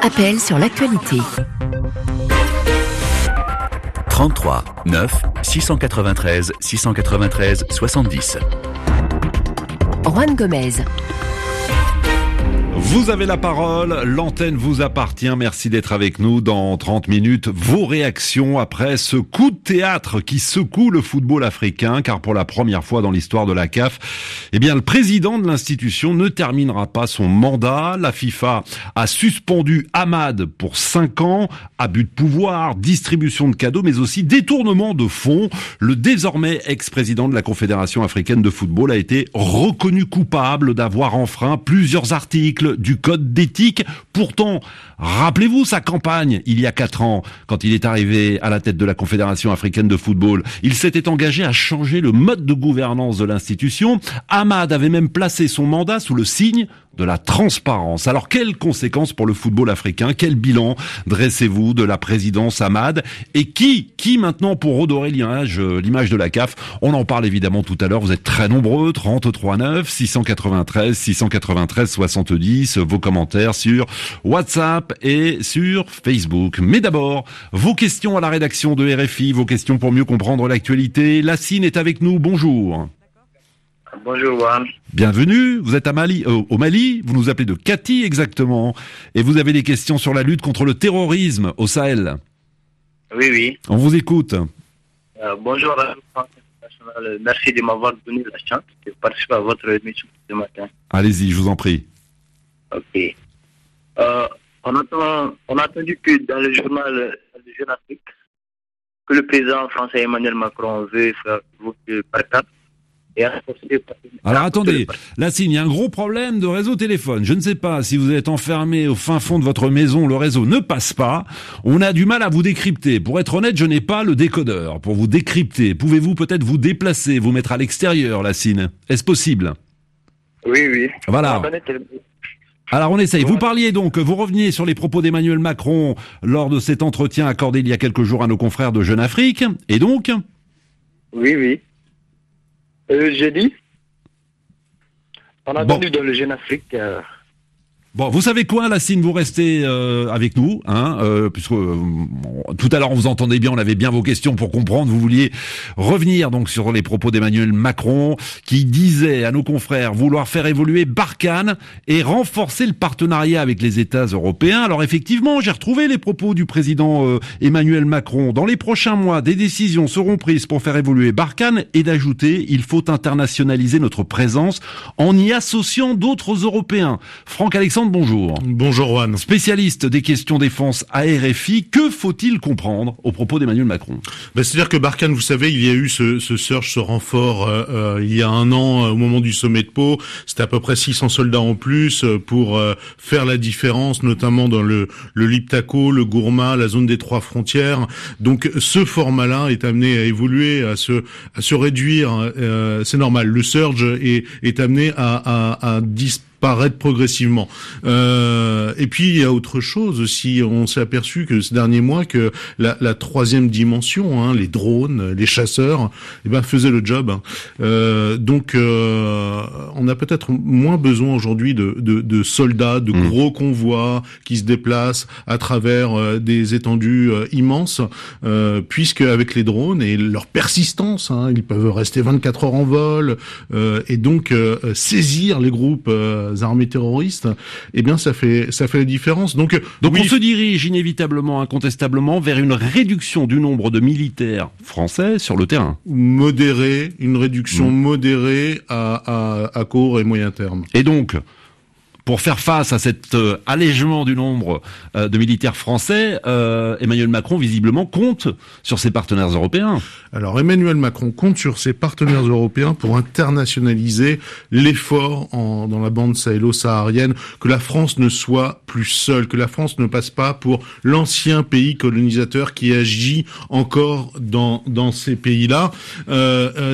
Appel sur l'actualité. 33 9 693 693 70. Juan Gomez. Vous avez la parole, l'antenne vous appartient. Merci d'être avec nous dans 30 minutes. Vos réactions après ce coup de théâtre qui secoue le football africain, car pour la première fois dans l'histoire de la CAF, eh bien, le président de l'institution ne terminera pas son mandat. La FIFA a suspendu Ahmad pour 5 ans, abus de pouvoir, distribution de cadeaux, mais aussi détournement de fonds. Le désormais ex-président de la Confédération africaine de football a été reconnu coupable d'avoir enfreint plusieurs articles du code d'éthique. Pourtant, rappelez-vous sa campagne il y a quatre ans, quand il est arrivé à la tête de la Confédération africaine de football. Il s'était engagé à changer le mode de gouvernance de l'institution. Ahmad avait même placé son mandat sous le signe de la transparence. Alors quelles conséquences pour le football africain? Quel bilan dressez-vous de la présidence Ahmad Et qui, qui maintenant pour redorer l'image, l'image de la CAF? On en parle évidemment tout à l'heure. Vous êtes très nombreux, 33 9 693 693 70. Vos commentaires sur WhatsApp et sur Facebook. Mais d'abord, vos questions à la rédaction de RFI, vos questions pour mieux comprendre l'actualité. Lassine est avec nous. Bonjour. Bonjour Juan. Bienvenue, vous êtes à Mali, euh, au Mali, vous nous appelez de Cathy exactement, et vous avez des questions sur la lutte contre le terrorisme au Sahel. Oui, oui. On vous écoute. Euh, bonjour merci de m'avoir donné la chance de participer à votre émission ce matin. Allez-y, je vous en prie. Ok. Euh, on, entend, on a entendu que dans le journal de Jeune Afrique, que le président français Emmanuel Macron veut faire voter par quatre alors attendez, là il y a un gros problème de réseau téléphone. Je ne sais pas si vous êtes enfermé au fin fond de votre maison, le réseau ne passe pas. On a du mal à vous décrypter. Pour être honnête, je n'ai pas le décodeur pour vous décrypter. Pouvez-vous peut-être vous déplacer, vous mettre à l'extérieur, Lassine Est-ce possible? Oui, oui. Voilà. Alors on essaye. Vous parliez donc, vous reveniez sur les propos d'Emmanuel Macron lors de cet entretien accordé il y a quelques jours à nos confrères de Jeune Afrique. Et donc? Oui, oui. Euh, J'ai dit. On a entendu dans le Jeune Afrique. Euh, Bon, vous savez quoi, Lassine, vous restez euh, avec nous, hein, euh, puisque euh, tout à l'heure on vous entendait bien, on avait bien vos questions pour comprendre. Vous vouliez revenir donc sur les propos d'Emmanuel Macron, qui disait à nos confrères vouloir faire évoluer Barkhane et renforcer le partenariat avec les États européens. Alors effectivement, j'ai retrouvé les propos du président Emmanuel Macron. Dans les prochains mois, des décisions seront prises pour faire évoluer Barkhane et d'ajouter, il faut internationaliser notre présence en y associant d'autres Européens. Franck Alexandre bonjour. Bonjour Juan. Spécialiste des questions défense à RFI, que faut-il comprendre au propos d'Emmanuel Macron? Ben, C'est-à-dire que Barkhane, vous savez, il y a eu ce, ce surge, ce renfort euh, euh, il y a un an euh, au moment du sommet de Pau. C'était à peu près 600 soldats en plus pour faire la différence, notamment dans le, le Liptako, le Gourma, la zone des trois frontières. Donc ce format-là est amené à évoluer, à se, à se réduire. C'est normal. Le surge est, est amené à, à, à disparaître paraître progressivement. Euh, et puis il y a autre chose aussi. On s'est aperçu que ces derniers mois que la, la troisième dimension, hein, les drones, les chasseurs, eh ben faisaient le job. Hein. Euh, donc euh, on a peut-être moins besoin aujourd'hui de, de, de, soldats, de mmh. gros convois qui se déplacent à travers euh, des étendues euh, immenses, euh, puisque avec les drones et leur persistance, hein, ils peuvent rester 24 heures en vol et donc saisir les groupes armées terroristes, eh bien ça fait ça fait la différence. Donc donc on se dirige inévitablement, incontestablement vers une réduction du nombre de militaires français sur le terrain. Modérée, une réduction mmh. modérée à, à, à court et moyen terme. Et donc pour faire face à cet euh, allègement du nombre euh, de militaires français, euh, Emmanuel Macron visiblement compte sur ses partenaires européens. Alors Emmanuel Macron compte sur ses partenaires européens pour internationaliser l'effort dans la bande sahélo-saharienne, que la France ne soit plus seule, que la France ne passe pas pour l'ancien pays colonisateur qui agit encore dans, dans ces pays-là.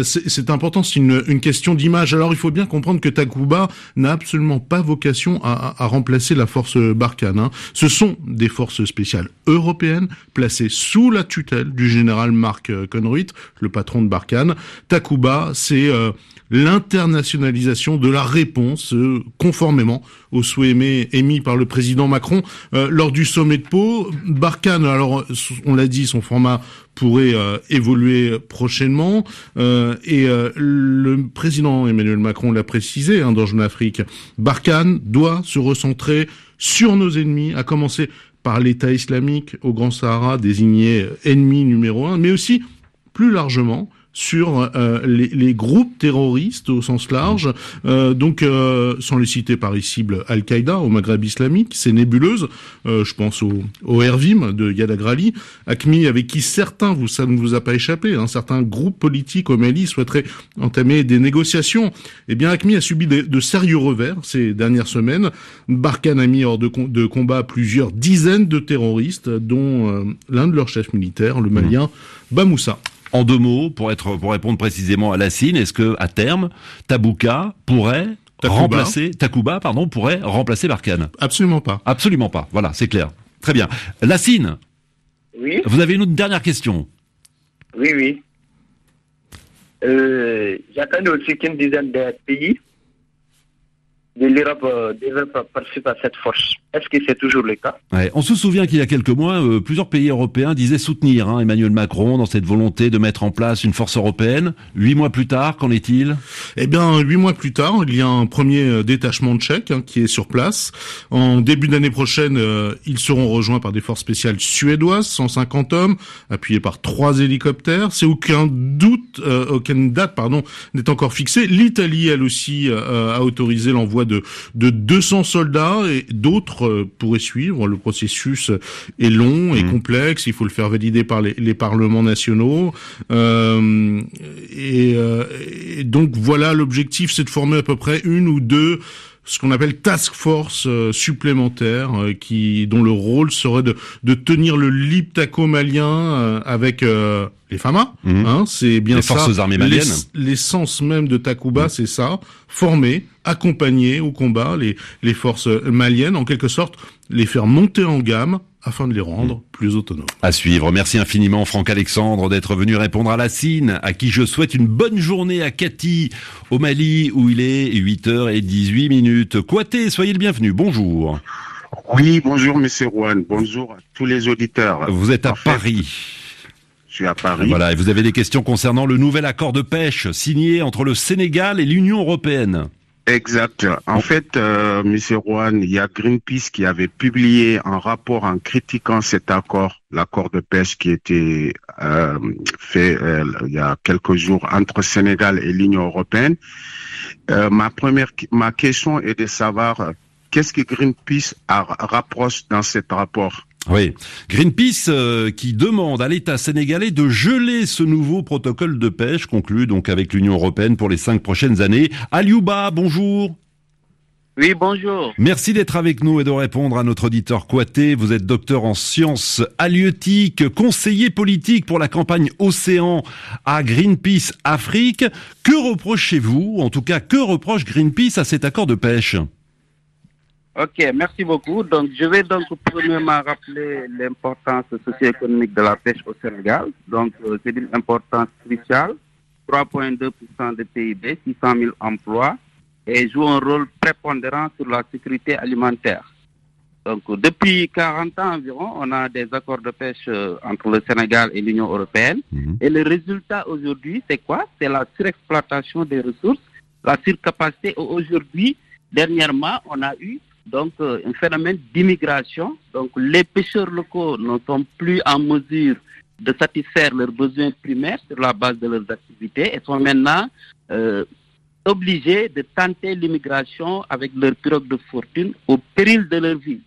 c'est important, c'est une, une question d'image. Alors il faut bien comprendre que Takuba n'a absolument pas vocation à, remplacer la force Barkhane. Hein. Ce sont des forces spéciales européennes placées sous la tutelle du général Mark Conruit, le patron de Barkhane. Takuba, c'est euh, l'internationalisation de la réponse euh, conformément au souhait émis, par le président Macron lors du sommet de Pau. Barkhane, alors on l'a dit, son format pourrait évoluer prochainement et le président Emmanuel Macron l'a précisé hein, dans Jeune Afrique. Barkhane doit se recentrer sur nos ennemis, à commencer par l'État islamique au Grand Sahara, désigné ennemi numéro un, mais aussi plus largement sur euh, les, les, groupes terroristes au sens large, euh, donc euh, sans les citer par ici cibles Al-Qaïda au Maghreb islamique, c'est nébuleuse, je pense au, au Ervim de Yad Agrali, ACMI avec qui certains, vous, ça ne vous a pas échappé, hein, certains groupes politiques au Mali souhaiteraient entamer des négociations. Eh bien ACMI a subi de, de sérieux revers ces dernières semaines. Barkhane a mis hors de, de combat plusieurs dizaines de terroristes, dont l'un de leurs chefs militaires, le Malien Bamoussa. En deux mots, pour être pour répondre précisément à Lassine, est-ce que à terme, Tabouka pourrait remplacer Takuba, pardon, pourrait remplacer Barkhane? Absolument pas. Absolument pas. Voilà, c'est clair. Très bien. Lassine. Oui. Vous avez une dernière question. Oui, oui. Euh, J'attends aussi qu'une dizaine de pays de l'Europe euh, participer à cette force. Est-ce que c'est toujours le cas? On se souvient qu'il y a quelques mois, euh, plusieurs pays européens disaient soutenir hein, Emmanuel Macron dans cette volonté de mettre en place une force européenne. Huit mois plus tard, qu'en est-il? Eh bien, huit mois plus tard, il y a un premier euh, détachement tchèque hein, qui est sur place. En début d'année prochaine, euh, ils seront rejoints par des forces spéciales suédoises, 150 hommes, appuyés par trois hélicoptères. C'est aucun doute, aucune date, pardon, n'est encore fixée. L'Italie, elle aussi, a autorisé l'envoi de, de 200 soldats et d'autres euh, pourrait suivre. Le processus est long et mmh. complexe. Il faut le faire valider par les, parlements nationaux. Euh, euh, et, donc voilà, l'objectif, c'est de former à peu près une ou deux ce qu'on appelle task force supplémentaire qui dont le rôle serait de, de tenir le liptaco malien avec les FAMA, mmh. hein, c'est bien les forces armées maliennes. L'essence même de Takuba, mmh. c'est ça, former, accompagner au combat les, les forces maliennes, en quelque sorte, les faire monter en gamme afin de les rendre mmh. plus autonomes. À suivre. Merci infiniment Franck Alexandre d'être venu répondre à la CIN, à qui je souhaite une bonne journée à Cathy, au Mali, où il est 8h18 minutes. Quaté, soyez le bienvenu. Bonjour. Oui, bonjour Monsieur Rouen. Bonjour à tous les auditeurs. Vous êtes à Paris. Je suis à Paris. Voilà, et vous avez des questions concernant le nouvel accord de pêche signé entre le Sénégal et l'Union européenne. Exact. En fait, euh, Monsieur Rouen, il y a Greenpeace qui avait publié un rapport en critiquant cet accord, l'accord de pêche qui était euh, fait euh, il y a quelques jours entre Sénégal et l'Union européenne. Euh, ma première, ma question est de savoir qu'est-ce que Greenpeace rapproche dans cet rapport? Oui, Greenpeace euh, qui demande à l'État sénégalais de geler ce nouveau protocole de pêche conclu donc avec l'Union européenne pour les cinq prochaines années. Aliouba, bonjour. Oui, bonjour. Merci d'être avec nous et de répondre à notre auditeur Coité. Vous êtes docteur en sciences halieutiques, conseiller politique pour la campagne Océan à Greenpeace Afrique. Que reprochez-vous, en tout cas, que reproche Greenpeace à cet accord de pêche? Ok, merci beaucoup. Donc, je vais donc premièrement rappeler l'importance socio-économique de la pêche au Sénégal. Donc, euh, c'est d'une importance cruciale. 3,2% de PIB, 600 000 emplois et joue un rôle prépondérant sur la sécurité alimentaire. Donc, depuis 40 ans environ, on a des accords de pêche euh, entre le Sénégal et l'Union européenne. Mhm. Et le résultat aujourd'hui, c'est quoi? C'est la surexploitation des ressources, la surcapacité. Aujourd'hui, dernièrement, on a eu donc euh, un phénomène d'immigration. Donc les pêcheurs locaux ne sont plus en mesure de satisfaire leurs besoins primaires sur la base de leurs activités et sont maintenant euh, obligés de tenter l'immigration avec leur pirogue de fortune au péril de leur vie.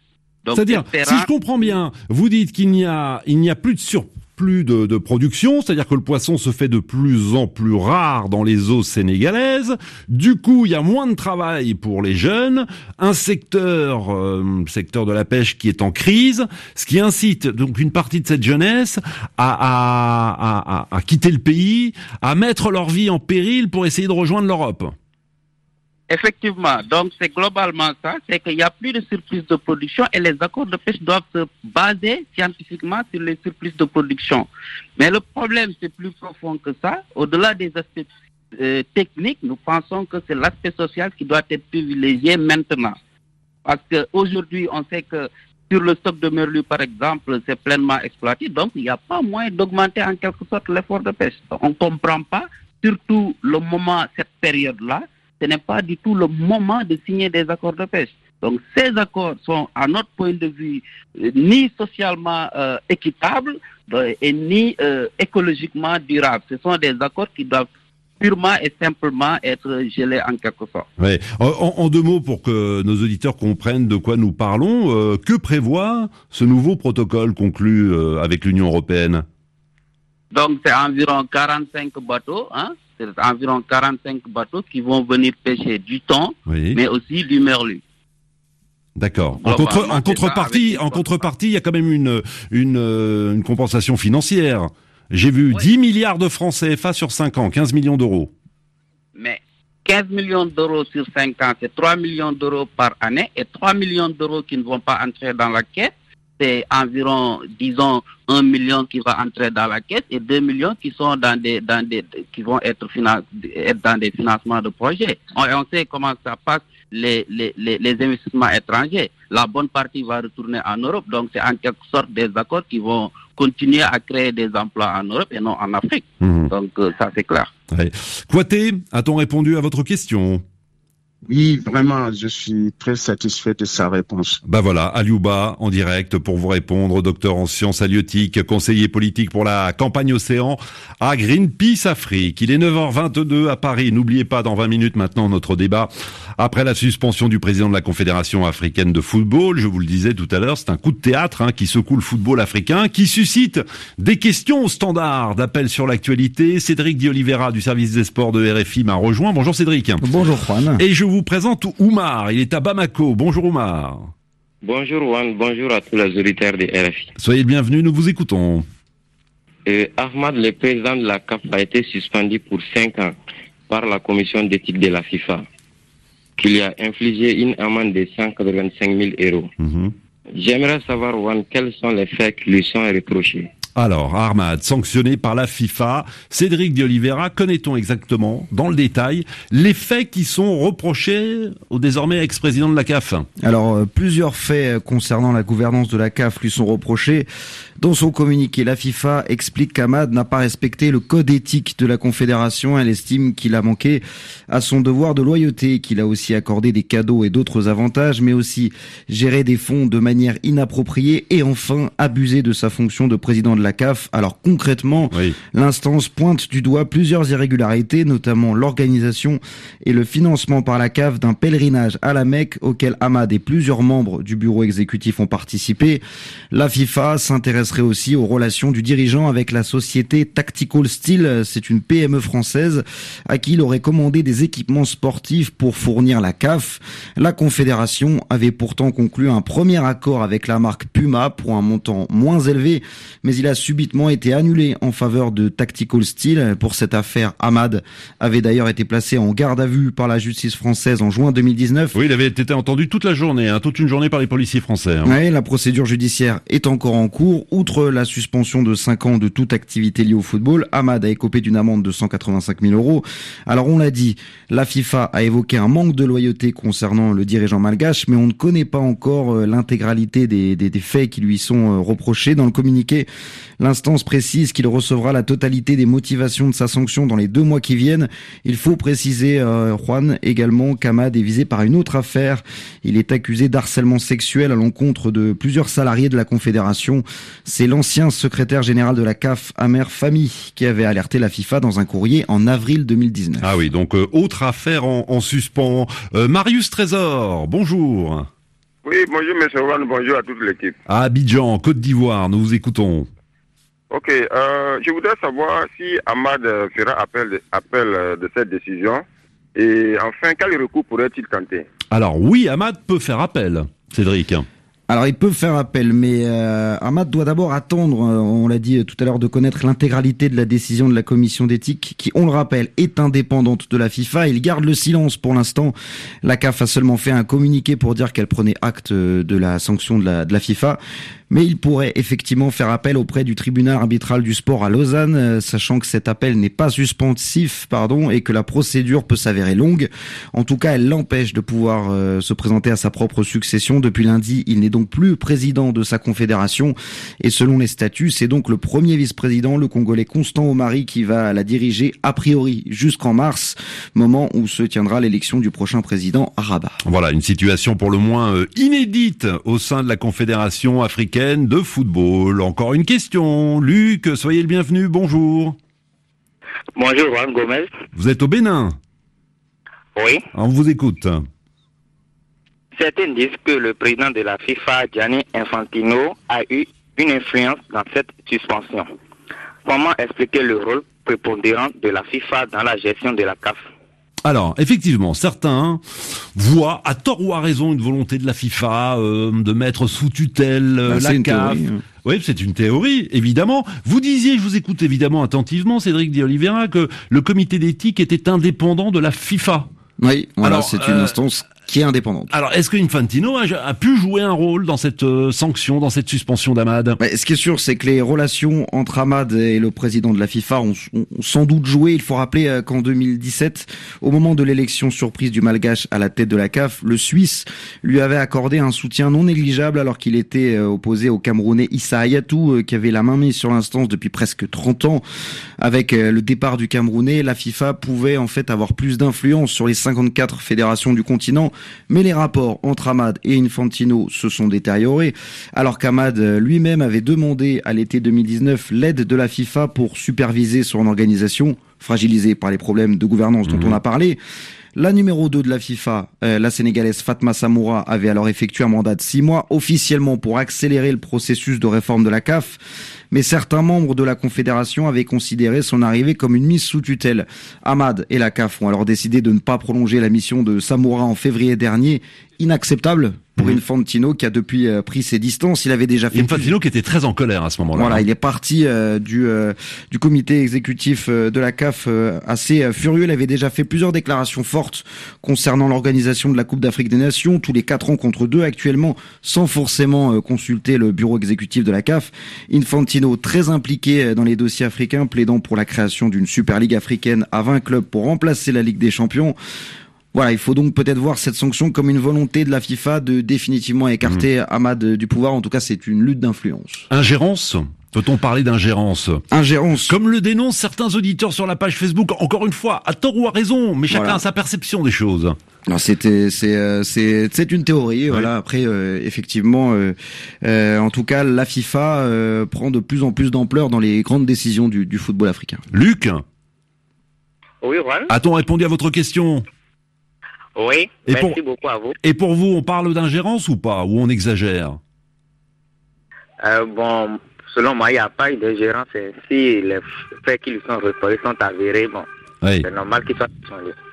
C'est-à-dire, si je comprends bien, vous dites qu'il n'y a, il n'y a plus de surplus plus de, production, c'est-à-dire que le poisson se fait de plus en plus rare dans les eaux sénégalaises. Du coup, il y a moins de travail pour les jeunes, un secteur, euh, secteur de la pêche qui est en crise, ce qui incite donc une partie de cette jeunesse à, à quitter le pays, à mettre leur vie en péril pour essayer de rejoindre l'Europe. Effectivement, donc c'est globalement ça, c'est qu'il n'y a plus de surplus de production et les accords de pêche doivent se baser scientifiquement sur les surplus de production. Mais le problème, c'est plus profond que ça. Au-delà des aspects euh, techniques, nous pensons que c'est l'aspect social qui doit être privilégié maintenant. Parce qu'aujourd'hui, on sait que sur le stock de merlu, par exemple, c'est pleinement exploité, donc il n'y a pas moyen d'augmenter en quelque sorte l'effort de pêche. On ne comprend pas, surtout le moment, cette période-là, ce n'est pas du tout le moment de signer des accords de pêche. Donc ces accords sont, à notre point de vue, euh, ni socialement euh, équitables euh, et ni écologiquement durables. Ce sont des accords qui doivent purement et simplement être gelés en quelque sorte. Ouais. En, en deux mots, pour que nos auditeurs comprennent de quoi nous parlons, que prévoit ce nouveau protocole conclu avec l'Union européenne? Donc c'est environ 45 bateaux, hein, c'est environ 45 bateaux qui vont venir pêcher du thon, Oui. mais aussi du merlu. D'accord. En, contre, ça, contrepartie, en contrepartie, il y a quand même une une, euh, une compensation financière. J'ai vu Oui. 10 milliards de francs CFA sur 5 ans, 15 millions d'euros. Mais 15 millions d'euros sur 5 ans, c'est 3 millions d'euros par année et 3 millions d'euros qui ne vont pas entrer dans la caisse. C'est environ, disons, 1 million qui va entrer dans la caisse et 2 millions qui sont dans des, dans des, qui vont être, finan- être dans des financements de projets. On, on sait comment ça passe les, les, les, les investissements étrangers. La bonne partie va retourner en Europe. Donc, c'est en quelque sorte des accords qui vont continuer à créer des emplois en Europe et non en Afrique. Mhm. Donc, euh, ça, c'est clair. Ouais. Quaté, a-t-on répondu à votre question? Oui, vraiment, je suis très satisfait de sa réponse. Bah voilà, Aliouba en direct pour vous répondre, docteur en sciences halieutiques, conseiller politique pour la campagne océan à Greenpeace Afrique. Il est 9h22 à Paris. N'oubliez pas dans 20 minutes maintenant notre débat après la suspension du président de la Confédération africaine de football. Je vous le disais tout à l'heure, c'est un coup de théâtre hein, qui secoue le football africain, qui suscite des questions au standard d'appel sur l'actualité. Cédric Di Oliveira du service des sports de RFI m'a rejoint. Bonjour Cédric. Bonjour Juan. Et je vous présente Oumar. Il est à Bamako. Bonjour Oumar. Bonjour Juan, bonjour à tous les auditeurs de RFI. Soyez le bienvenu, nous vous écoutons. Euh, Ahmad, le président de la CAF, a été suspendu pour cinq ans par la commission d'éthique de la FIFA, qui lui a infligé une amende de 185 000 euros. Mhm. J'aimerais savoir, Juan, quels sont les faits qui lui sont reprochés? Alors, Armad, sanctionné par la FIFA, Cédric de Oliveira, connaît-on exactement, dans le détail, les faits qui sont reprochés au désormais ex-président de la CAF Alors, euh, plusieurs faits euh, concernant la gouvernance de la CAF lui sont reprochés. Dans son communiqué, la FIFA explique qu'Ahmad n'a pas respecté le code éthique de la Confédération. Elle estime qu'il a manqué à son devoir de loyauté, qu'il a aussi accordé des cadeaux et d'autres avantages, mais aussi géré des fonds de manière inappropriée et enfin abusé de sa fonction de président de la CAF. Alors concrètement, Oui. L'instance pointe du doigt plusieurs irrégularités, notamment l'organisation et le financement par la CAF d'un pèlerinage à la Mecque auquel Ahmad et plusieurs membres du bureau exécutif ont participé. La FIFA s'intéresserait aussi aux relations du dirigeant avec la société Tactical Steel. C'est une PME française à qui il aurait commandé des équipements sportifs pour fournir la CAF. La Confédération avait pourtant conclu un premier accord avec la marque Puma pour un montant moins élevé, mais il a subitement été annulé en faveur de Tactical Steel. Pour cette affaire, Ahmad avait d'ailleurs été placé en garde à vue par la justice française en juin 2019. Oui, il avait été entendu toute la journée, hein, toute une journée par les policiers français. hein. Ouais, la procédure judiciaire est encore en cours. Outre la suspension de 5 ans de toute activité liée au football, Ahmad a écopé d'une amende de 185 000 euros. Alors on l'a dit, la FIFA a évoqué un manque de loyauté concernant le dirigeant malgache, mais on ne connaît pas encore euh, l'intégralité des, des, des faits qui lui sont euh, reprochés. Dans le communiqué, l'instance précise qu'il recevra la totalité des motivations de sa sanction dans les deux mois qui viennent. Il faut préciser, euh, Juan, également qu'Ahmad est visé par une autre affaire. Il est accusé d'harcèlement sexuel à l'encontre de plusieurs salariés de la Confédération. C'est l'ancien secrétaire général de la CAF, Amer Fami, qui avait alerté la FIFA dans un courrier en avril 2019. Ah oui, donc euh, autre affaire en, en suspens. Euh, Marius Trésor, bonjour. Oui, bonjour M. Rowan, bonjour à toute l'équipe. À Abidjan, Côte d'Ivoire, nous vous écoutons. Ok, euh, je voudrais savoir si Ahmad fera appel de, appel de cette décision et enfin, quel recours pourrait-il tenter? Alors oui, Ahmad peut faire appel, Cédric. Alors il peut faire appel, mais euh, Ahmad doit d'abord attendre, euh, on l'a dit tout à l'heure, de connaître l'intégralité de la décision de la commission d'éthique, qui, on le rappelle, est indépendante de la FIFA. Il garde le silence pour l'instant. La CAF a seulement fait un communiqué pour dire qu'elle prenait acte euh, de la sanction de la FIFA mais il pourrait effectivement faire appel auprès du tribunal arbitral du sport à Lausanne, euh, sachant que cet appel n'est pas suspensif, pardon, et que la procédure peut s'avérer longue. En tout cas, elle l'empêche de pouvoir euh, se présenter à sa propre succession. Depuis lundi, il n'est donc plus président de sa confédération, et selon les statuts, c'est donc le premier vice-président, le Congolais Constant Omari, qui va la diriger a priori jusqu'en mars, moment où se tiendra l'élection du prochain président à Rabat. Voilà, une situation pour le moins euh, inédite au sein de la confédération africaine de football. Encore une question. Luc, soyez le bienvenu, bonjour. Bonjour, Juan Gomez. Vous êtes au Bénin Oui. On vous écoute. Certains disent que le président de la FIFA, Gianni Infantino, a eu une influence dans cette suspension. Comment expliquer le rôle prépondérant de la FIFA dans la gestion de la CAF alors, effectivement, certains voient, à tort ou à raison, une volonté de la FIFA euh, de mettre sous tutelle euh, bah, la CAF. Hein. Oui, c'est une théorie, évidemment. Vous disiez, je vous écoute évidemment attentivement, Cédric Di Oliveira, que le comité d'éthique était indépendant de la FIFA. Oui, voilà, c'est une euh, instance qui est indépendante. Alors, est-ce que Infantino a, pu jouer un rôle dans cette euh, sanction, dans cette suspension d'Ahmad Ce qui est sûr, c'est que les relations entre Ahmad et le président de la FIFA ont, sans doute joué. Il faut rappeler euh, qu'en 2017, au moment de l'élection surprise du Malgache à la tête de la CAF, le Suisse lui avait accordé un soutien non négligeable alors qu'il était euh, opposé au Camerounais Issa Hayatou, qui avait la main mise sur l'instance depuis presque 30 ans. Avec le départ du Camerounais, la FIFA pouvait en fait avoir plus d'influence sur les 54 fédérations du continent mais les rapports entre Ahmad et Infantino se sont détériorés, alors qu'Ahmad lui-même avait demandé à l'été 2019 l'aide de la FIFA pour superviser son organisation, fragilisée par les problèmes de gouvernance dont mhm. on a parlé. La numéro 2 de la FIFA, euh, la sénégalaise Fatma Samoura, avait alors effectué un mandat de 6 mois officiellement pour accélérer le processus de réforme de la CAF mais certains membres de la Confédération avaient considéré son arrivée comme une mise sous tutelle. Ahmad et la CAF ont alors décidé de ne pas prolonger la mission de Samoura en février dernier, inacceptable pour mhm. Infantino qui a depuis euh, pris ses distances. Il avait déjà fait Infantino qui était très en colère à ce moment-là. Voilà, il est parti euh, du euh, du comité exécutif de la CAF assez furieux. Il avait déjà fait plusieurs déclarations fortes concernant l'organisation de la Coupe d'Afrique des Nations, tous les quatre ans contre deux actuellement, sans forcément consulter le bureau exécutif de la CAF. Infantino très impliqué dans les dossiers africains, plaidant pour la création d'une Super Ligue africaine à 20 clubs pour remplacer la Ligue des Champions. Voilà, il faut donc peut-être voir cette sanction comme une volonté de la FIFA de définitivement écarter mmh. Ahmad du pouvoir. En tout cas, c'est une lutte d'influence. Ingérence Peut-on parler d'ingérence Ingérence. Comme le dénoncent certains auditeurs sur la page Facebook, encore une fois, à tort ou à raison, mais chacun a sa perception des choses. Non, c'était c'est euh, c'est c'est une théorie. Voilà. Après, euh, effectivement, euh, en tout cas, la FIFA prend de plus en plus d'ampleur dans les grandes décisions du, du football africain. Luc. Oui. A-t-on répondu à votre question? Oui, merci beaucoup à vous. Et pour vous, on parle d'ingérence ou pas Ou on exagère euh, Bon, selon moi, il n'y a pas d'ingérence. Si les faits qui lui sont reportés sont avérés, bon, c'est normal qu'il soit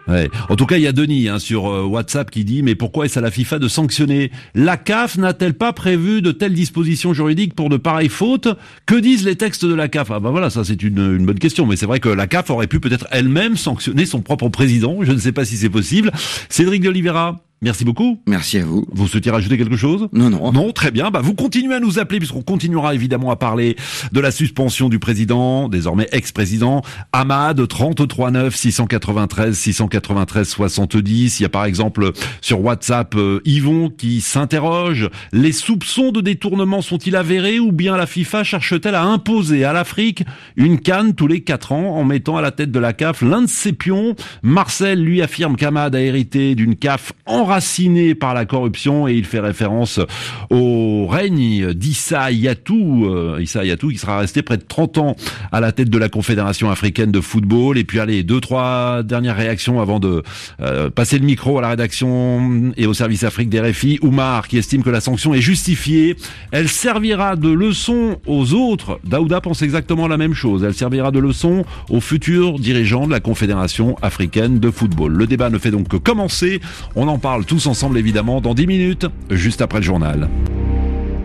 En tout cas, il y a Denis hein, sur euh, WhatsApp qui dit mais pourquoi est-ce à la FIFA de sanctionner? La CAF n'a-t-elle pas prévu de telles dispositions juridiques pour de pareilles fautes? Que disent les textes de la CAF? Ah ben voilà, ça c'est une, une, bonne question, mais c'est vrai que la CAF aurait pu peut-être elle-même sanctionner son propre président. Je ne sais pas si c'est possible. Cédric de Oliveira. Merci beaucoup. Merci à vous. Vous souhaitez rajouter quelque chose? Non, non. Non, très bien. Bah, vous continuez à nous appeler puisqu'on continuera évidemment à parler de la suspension du président, désormais ex-président, Ahmad, 33 9 693 693 70. Il y a par exemple sur WhatsApp euh, Yvon qui s'interroge. Les soupçons de détournement sont-ils avérés ou bien la FIFA cherche-t-elle à imposer à l'Afrique une canne tous les quatre ans en mettant à la tête de la CAF l'un de ses pions? Marcel lui affirme qu'Ahmad a hérité d'une CAF en enraciné par la corruption et il fait référence au règne d'Issa Yatou, euh, Issa Yatou qui sera resté près de 30 ans à la tête de la Confédération africaine de football. Et puis allez, deux, trois dernières réactions avant de euh, passer le micro à la rédaction et au service Afrique des RFI. Oumar qui estime que la sanction est justifiée. Elle servira de leçon aux autres. Daouda pense exactement la même chose. Elle servira de leçon aux futurs dirigeants de la Confédération africaine de football. Le débat ne fait donc que commencer. On en tous ensemble évidemment dans 10 minutes, juste après le journal.